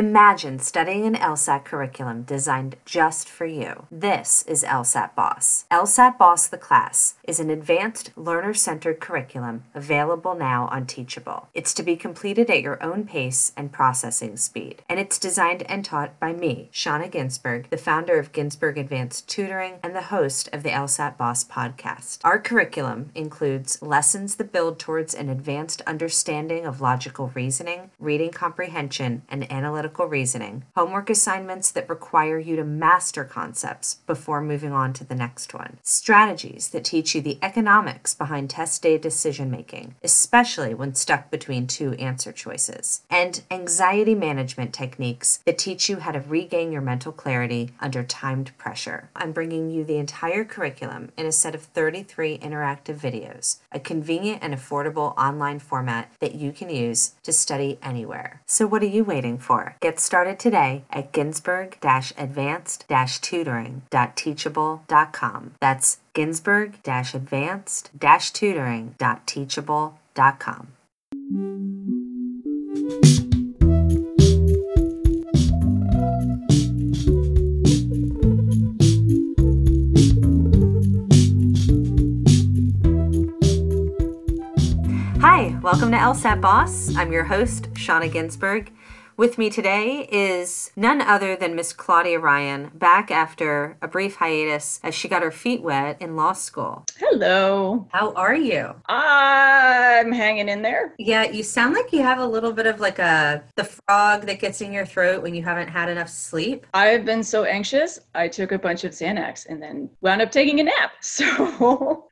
Imagine studying an LSAT curriculum designed just for you. This is LSAT Boss. LSAT Boss the Class is an advanced learner centered curriculum available now on Teachable. It's to be completed at your own pace and processing speed, and it's designed and taught by me, Shauna Ginsberg, the founder of Ginsberg Advanced Tutoring and the host of the LSAT Boss podcast. Our curriculum includes lessons that build towards an advanced understanding of logical reasoning, reading comprehension, and analytical reasoning, homework assignments that require you to master concepts before moving on to the next one, strategies that teach you the economics behind test day decision making, especially when stuck between two answer choices, and anxiety management techniques that teach you how to regain your mental clarity under timed pressure. I'm bringing you the entire curriculum in a set of 33 interactive videos, a convenient and affordable online format that you can use to study anywhere. So, what are you waiting for? Get started today at ginsberg-advanced-tutoring.teachable.com. That's ginsberg-advanced-tutoring.teachable.com. Hi, welcome to LSAT Boss. I'm your host, Shauna Ginsberg. With me today is none other than Miss Claudia Ryan, back after a brief hiatus as she got her feet wet in law school. Hello. How are you? I'm hanging in there. Yeah, you sound like you have a little bit of like a the frog that gets in your throat when you haven't had enough sleep. I've been so anxious. I took a bunch of Xanax and then wound up taking a nap. So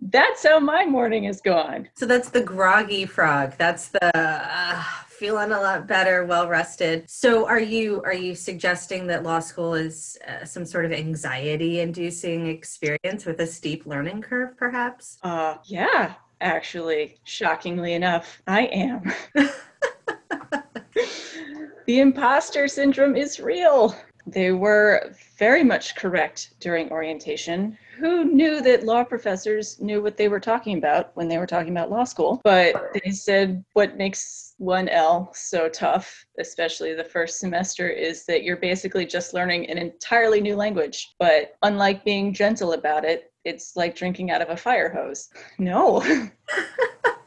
that's how my morning is gone. So that's the groggy frog. That's the uh, feeling a lot better, well rested. So are you are you suggesting that law school is uh, some sort of anxiety inducing experience with a steep learning curve perhaps? Uh yeah, actually, shockingly enough, I am. the imposter syndrome is real. They were very much correct during orientation who knew that law professors knew what they were talking about when they were talking about law school? But they said what makes 1L so tough, especially the first semester, is that you're basically just learning an entirely new language. But unlike being gentle about it, it's like drinking out of a fire hose. No.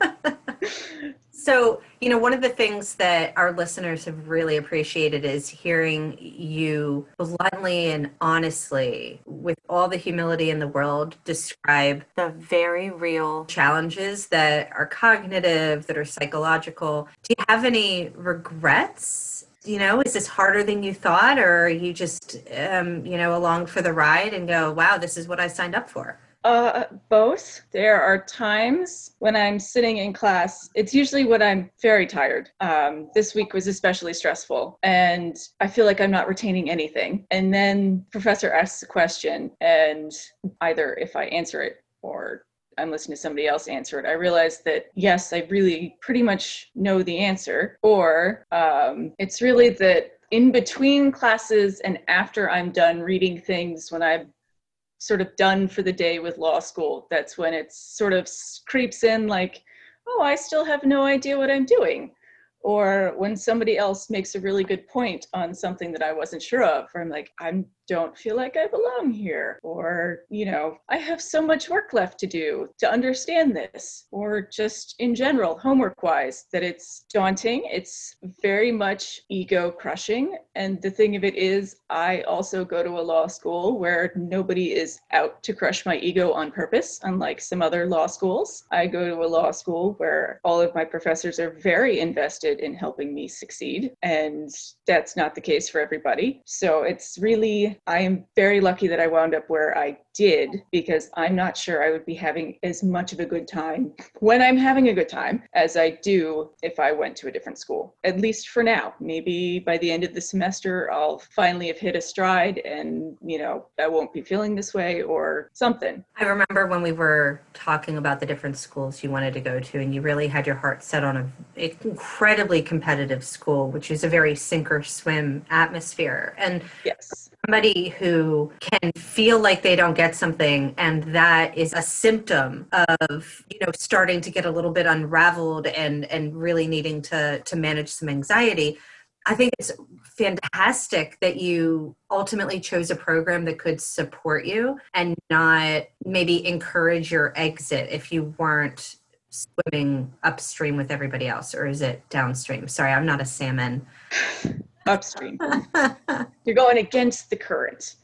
So, you know, one of the things that our listeners have really appreciated is hearing you bluntly and honestly, with all the humility in the world, describe the very real challenges that are cognitive, that are psychological. Do you have any regrets? You know, is this harder than you thought, or you just, um, you know, along for the ride and go, wow, this is what I signed up for? Uh, both. There are times when I'm sitting in class. It's usually when I'm very tired. Um, this week was especially stressful, and I feel like I'm not retaining anything. And then professor asks a question, and either if I answer it or I'm listening to somebody else answer it, I realize that yes, I really pretty much know the answer, or um, it's really that in between classes and after I'm done reading things when I'm sort of done for the day with law school. That's when it sort of creeps in like, oh, I still have no idea what I'm doing. Or when somebody else makes a really good point on something that I wasn't sure of, or I'm like, I'm don't feel like I belong here, or, you know, I have so much work left to do to understand this, or just in general, homework wise, that it's daunting. It's very much ego crushing. And the thing of it is, I also go to a law school where nobody is out to crush my ego on purpose, unlike some other law schools. I go to a law school where all of my professors are very invested in helping me succeed, and that's not the case for everybody. So it's really I am very lucky that I wound up where I did because I'm not sure I would be having as much of a good time when I'm having a good time as I do if I went to a different school, at least for now. Maybe by the end of the semester, I'll finally have hit a stride and, you know, I won't be feeling this way or something. I remember when we were talking about the different schools you wanted to go to, and you really had your heart set on an incredibly competitive school, which is a very sink or swim atmosphere. And yes somebody who can feel like they don't get something and that is a symptom of you know starting to get a little bit unraveled and and really needing to to manage some anxiety. I think it's fantastic that you ultimately chose a program that could support you and not maybe encourage your exit if you weren't swimming upstream with everybody else or is it downstream? Sorry i'm not a salmon upstream you're going against the current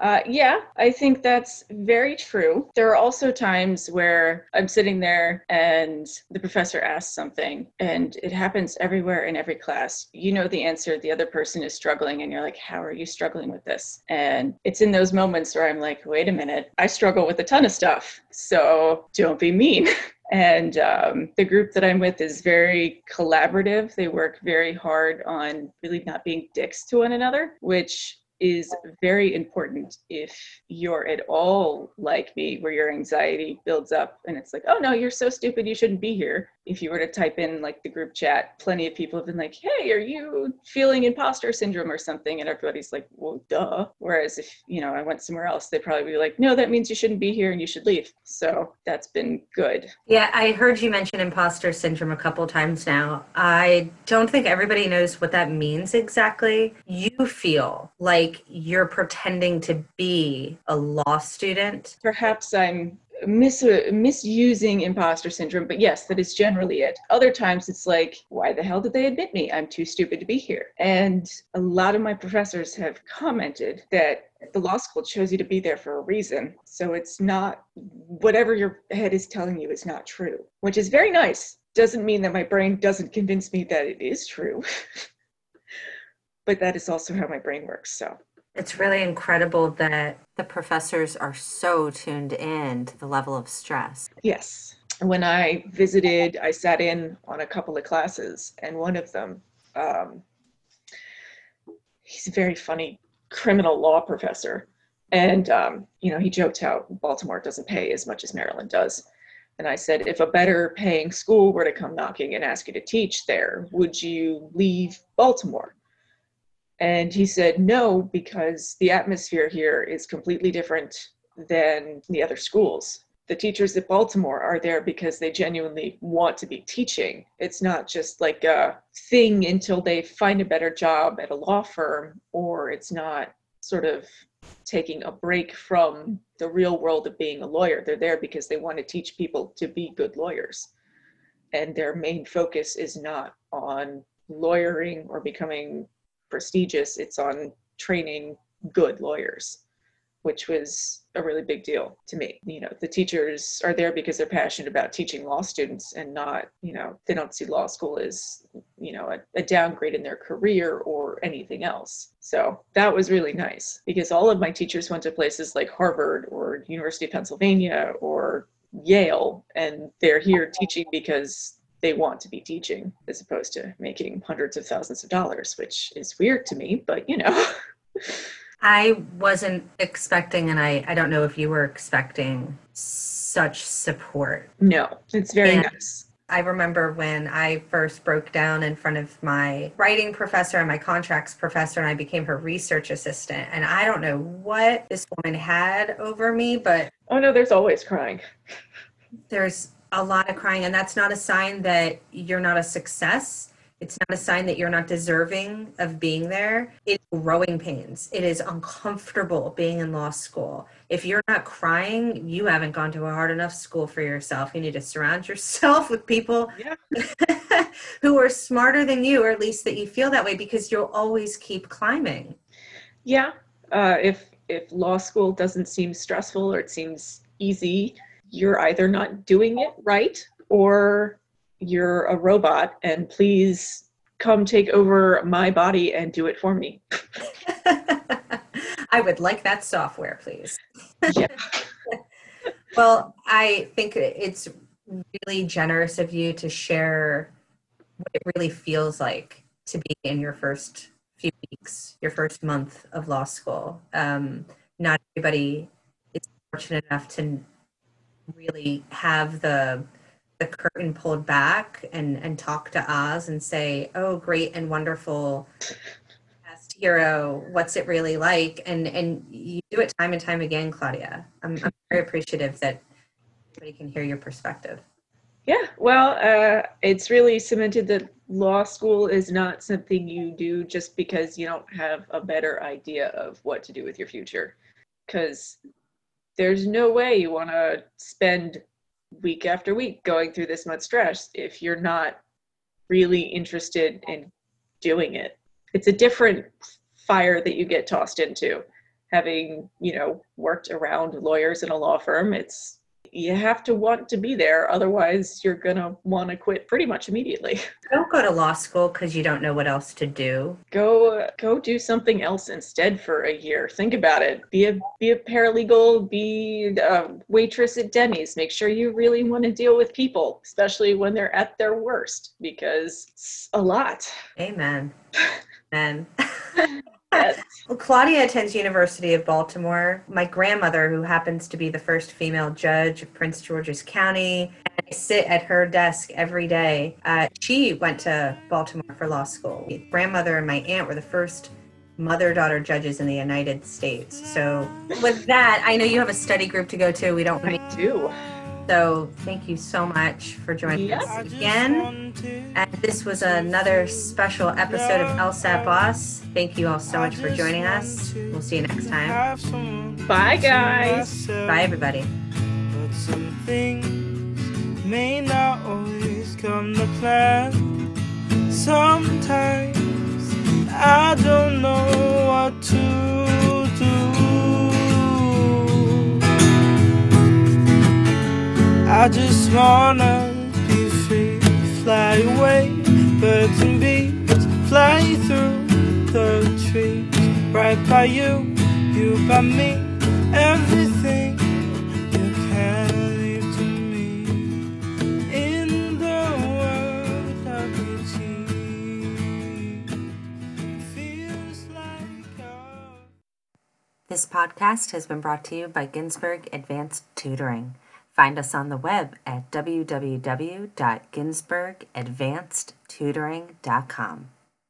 uh, yeah, I think that's very true. There are also times where I'm sitting there and the professor asks something, and it happens everywhere in every class. You know the answer, the other person is struggling, and you're like, How are you struggling with this? And it's in those moments where I'm like, Wait a minute, I struggle with a ton of stuff. So don't be mean. And um, the group that I'm with is very collaborative. They work very hard on really not being dicks to one another, which is very important if you're at all like me, where your anxiety builds up and it's like, oh no, you're so stupid, you shouldn't be here. If you were to type in like the group chat, plenty of people have been like, hey, are you feeling imposter syndrome or something? And everybody's like, well, duh. Whereas if, you know, I went somewhere else, they'd probably be like, no, that means you shouldn't be here and you should leave. So that's been good. Yeah, I heard you mention imposter syndrome a couple times now. I don't think everybody knows what that means exactly. You feel like like you're pretending to be a law student. Perhaps I'm mis- misusing imposter syndrome, but yes, that is generally it. Other times it's like, why the hell did they admit me? I'm too stupid to be here. And a lot of my professors have commented that the law school chose you to be there for a reason. So it's not whatever your head is telling you is not true, which is very nice. Doesn't mean that my brain doesn't convince me that it is true. but that is also how my brain works. So it's really incredible that the professors are so tuned in to the level of stress. Yes. When I visited, I sat in on a couple of classes, and one of them, um, he's a very funny criminal law professor. And, um, you know, he joked how Baltimore doesn't pay as much as Maryland does. And I said, if a better paying school were to come knocking and ask you to teach there, would you leave Baltimore? And he said, no, because the atmosphere here is completely different than the other schools. The teachers at Baltimore are there because they genuinely want to be teaching. It's not just like a thing until they find a better job at a law firm, or it's not sort of taking a break from the real world of being a lawyer. They're there because they want to teach people to be good lawyers. And their main focus is not on lawyering or becoming prestigious, it's on training good lawyers, which was a really big deal to me. You know, the teachers are there because they're passionate about teaching law students and not, you know, they don't see law school as, you know, a, a downgrade in their career or anything else. So that was really nice because all of my teachers went to places like Harvard or University of Pennsylvania or Yale, and they're here teaching because they want to be teaching as opposed to making hundreds of thousands of dollars, which is weird to me, but you know. I wasn't expecting, and I, I don't know if you were expecting such support. No, it's very and nice. I remember when I first broke down in front of my writing professor and my contracts professor, and I became her research assistant. And I don't know what this woman had over me, but. Oh, no, there's always crying. There's a lot of crying and that's not a sign that you're not a success. It's not a sign that you're not deserving of being there. It's growing pains. It is uncomfortable being in law school. If you're not crying you haven't gone to a hard enough school for yourself. You need to surround yourself with people yeah. who are smarter than you or at least that you feel that way because you'll always keep climbing. Yeah. Uh, if if law school doesn't seem stressful or it seems easy you're either not doing it right or you're a robot and please come take over my body and do it for me. I would like that software, please. yeah. well, I think it's really generous of you to share what it really feels like to be in your first few weeks, your first month of law school. Um, not everybody is fortunate enough to really have the the curtain pulled back and and talk to Oz and say, "Oh, great and wonderful best hero, what's it really like?" And and you do it time and time again, Claudia. I'm, I'm very appreciative that everybody can hear your perspective. Yeah, well, uh, it's really cemented that law school is not something you do just because you don't have a better idea of what to do with your future. Because there's no way you want to spend week after week going through this much stress if you're not really interested in doing it. It's a different fire that you get tossed into. Having, you know, worked around lawyers in a law firm, it's you have to want to be there otherwise you're going to want to quit pretty much immediately. Don't go to law school because you don't know what else to do. Go go do something else instead for a year. Think about it. Be a be a paralegal be a waitress at denny's. Make sure you really want to deal with people especially when they're at their worst because it's a lot. Amen. Amen well, Claudia attends University of Baltimore. My grandmother, who happens to be the first female judge of Prince George's County, I sit at her desk every day. Uh, she went to Baltimore for law school. My grandmother and my aunt were the first mother-daughter judges in the United States. So, with that, I know you have a study group to go to. We don't. I do. So thank you so much for joining yep. us again. And this was another special episode of LSAT Boss. Thank you all so much for joining us. We'll see you next time. Bye, guys. Bye, everybody. But some things may not always come to plan. Sometimes I don't know what to Just wanna be free, fly away, birds and bees fly through the trees, right by you, you by me, everything you can leave to me. In the world of feels like This podcast has been brought to you by Ginsberg Advanced Tutoring. Find us on the web at www.ginsbergadvancedtutoring.com.